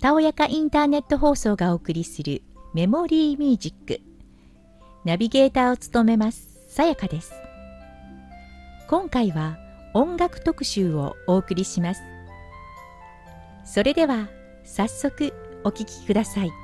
たおやかインターネット放送がお送りするメモリーミュージック。ナビゲーターを務めますさやかです。今回は音楽特集をお送りします。それでは早速お聴きください。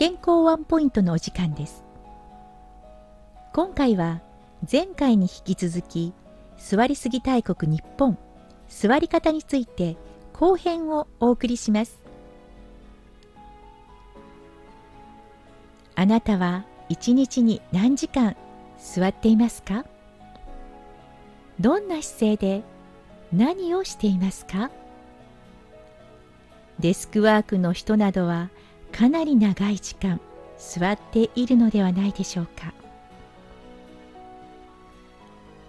健康ワンポイントのお時間です。今回は前回に引き続き座りすぎ大国日本座り方について後編をお送りします。あなたは一日に何時間座っていますか？どんな姿勢で何をしていますか？デスクワークの人などはかなり長い時間座っているのではないでしょうか。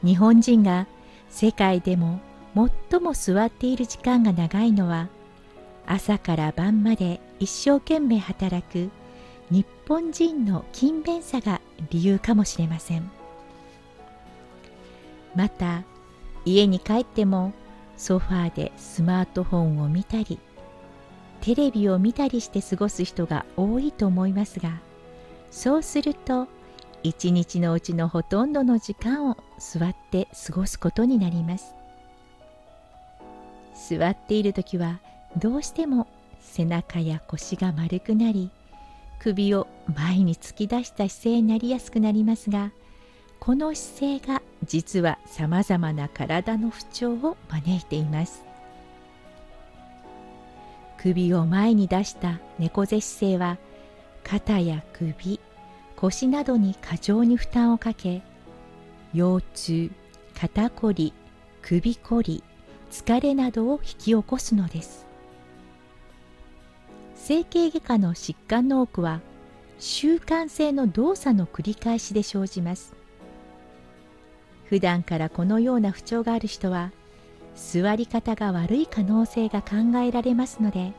日本人が世界でも最も座っている時間が長いのは朝から晩まで一生懸命働く日本人の勤勉さが理由かもしれません。また家に帰ってもソファーでスマートフォンを見たりテレビを見たりして過ごす人が多いと思いますがそうすると一日のうちのほとんどの時間を座って過ごすことになります。座っている時はどうしても背中や腰が丸くなり首を前に突き出した姿勢になりやすくなりますがこの姿勢が実はさまざまな体の不調を招いています。首を前に出した猫背姿勢は肩や首腰などに過剰に負担をかけ腰痛肩こり首こり疲れなどを引き起こすのです。整形外科の疾患の多くは習慣性の動作の繰り返しで生じます。普段からこのような不調がある人は座り方が悪い可能性が考えられますので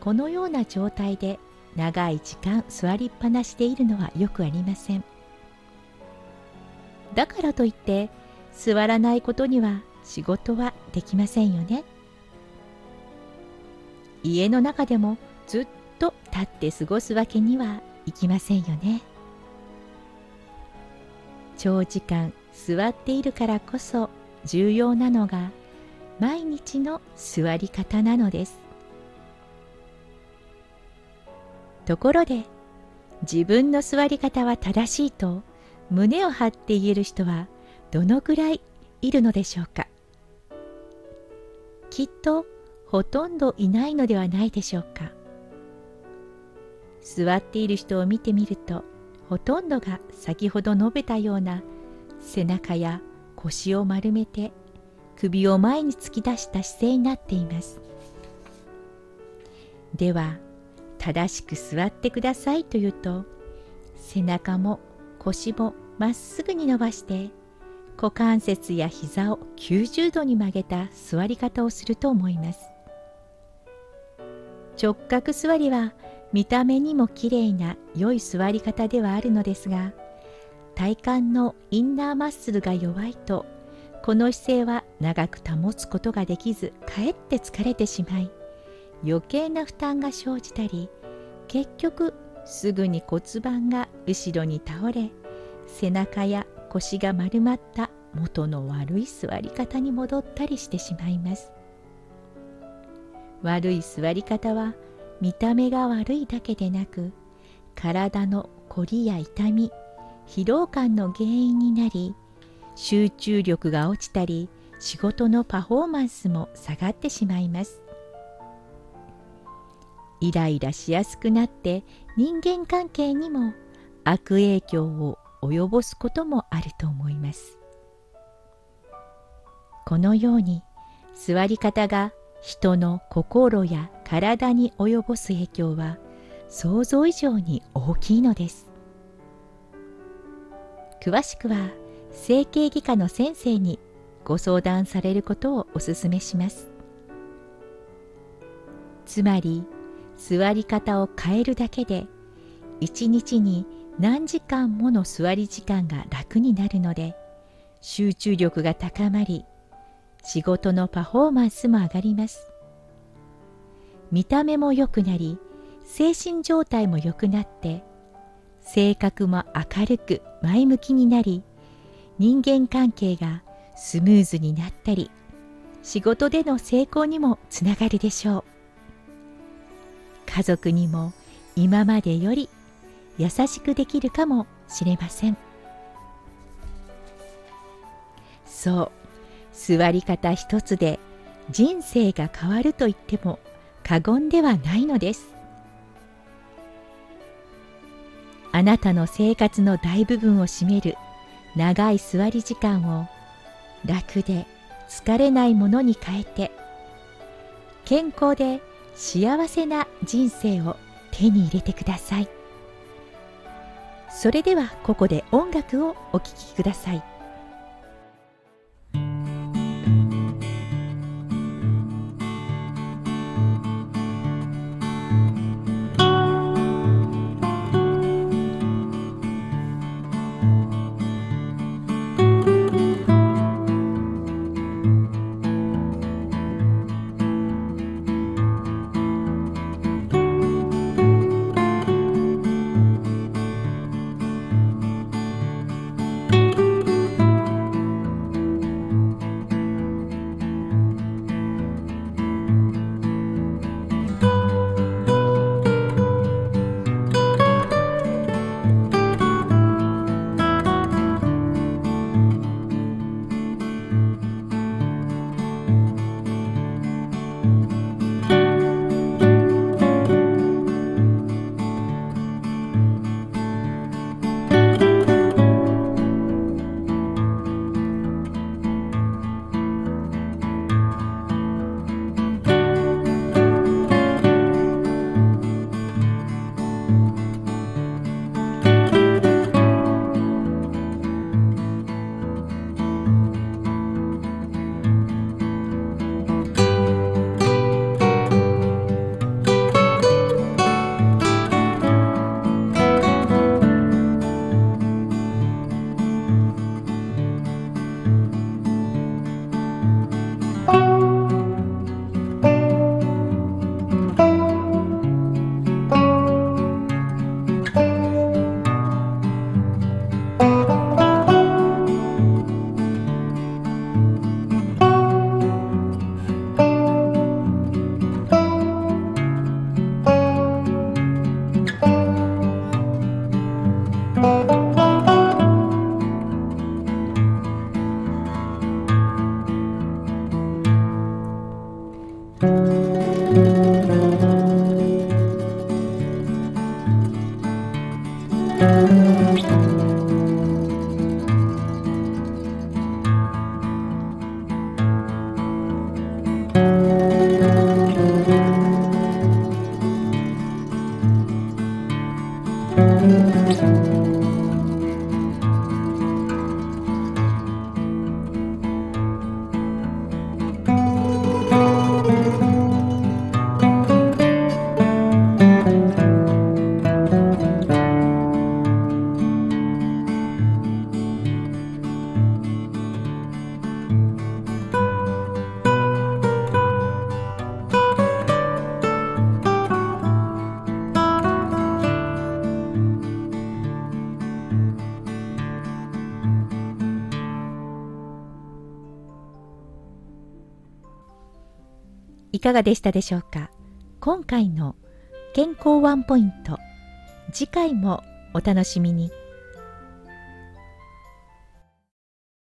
このような状態で長い時間座りっぱなしでいるのはよくありません。だからといって座らないことには仕事はできませんよね。家の中でもずっと立って過ごすわけにはいきませんよね。長時間座っているからこそ重要なのが毎日の座り方なのです。ところで自分の座り方は正しいと胸を張って言える人はどのくらいいるのでしょうか。きっとほとんどいないのではないでしょうか。座っている人を見てみるとほとんどが先ほど述べたような背中や腰を丸めて首を前に突き出した姿勢になっています。では正しく座ってくださいと言うと背中も腰もまっすぐに伸ばして股関節や膝を90度に曲げた座り方をすると思います。直角座りは見た目にもきれいな良い座り方ではあるのですが体幹のインナーマッスルが弱いとこの姿勢は長く保つことができずかえって疲れてしまい余計な負担が生じたり結局すぐに骨盤が後ろに倒れ背中や腰が丸まった元の悪い座り方に戻ったりしてしまいます。悪い座り方は見た目が悪いだけでなく体のこりや痛み疲労感の原因になり集中力が落ちたり仕事のパフォーマンスも下がってしまいます。イライラしやすくなって人間関係にも悪影響を及ぼすこともあると思います。このように座り方が人の心や体に及ぼす影響は想像以上に大きいのです。詳しくは整形外科の先生にご相談されることをお勧めします。つまり座り方を変えるだけで一日に何時間もの座り時間が楽になるので集中力が高まり仕事のパフォーマンスも上がります。見た目も良くなり精神状態も良くなって性格も明るく前向きになり人間関係がスムーズになったり仕事での成功にもつながるでしょう。家族にも今までより優しくできるかもしれません。そう座り方一つで人生が変わると言っても過言ではないのです。あなたの生活の大部分を占める長い座り時間を楽で疲れないものに変えて健康で幸せな人生を手に入れてください。それではここで音楽をお聴きください。いかがでしたでしょうか？今回の健康ワンポイント。次回もお楽しみに。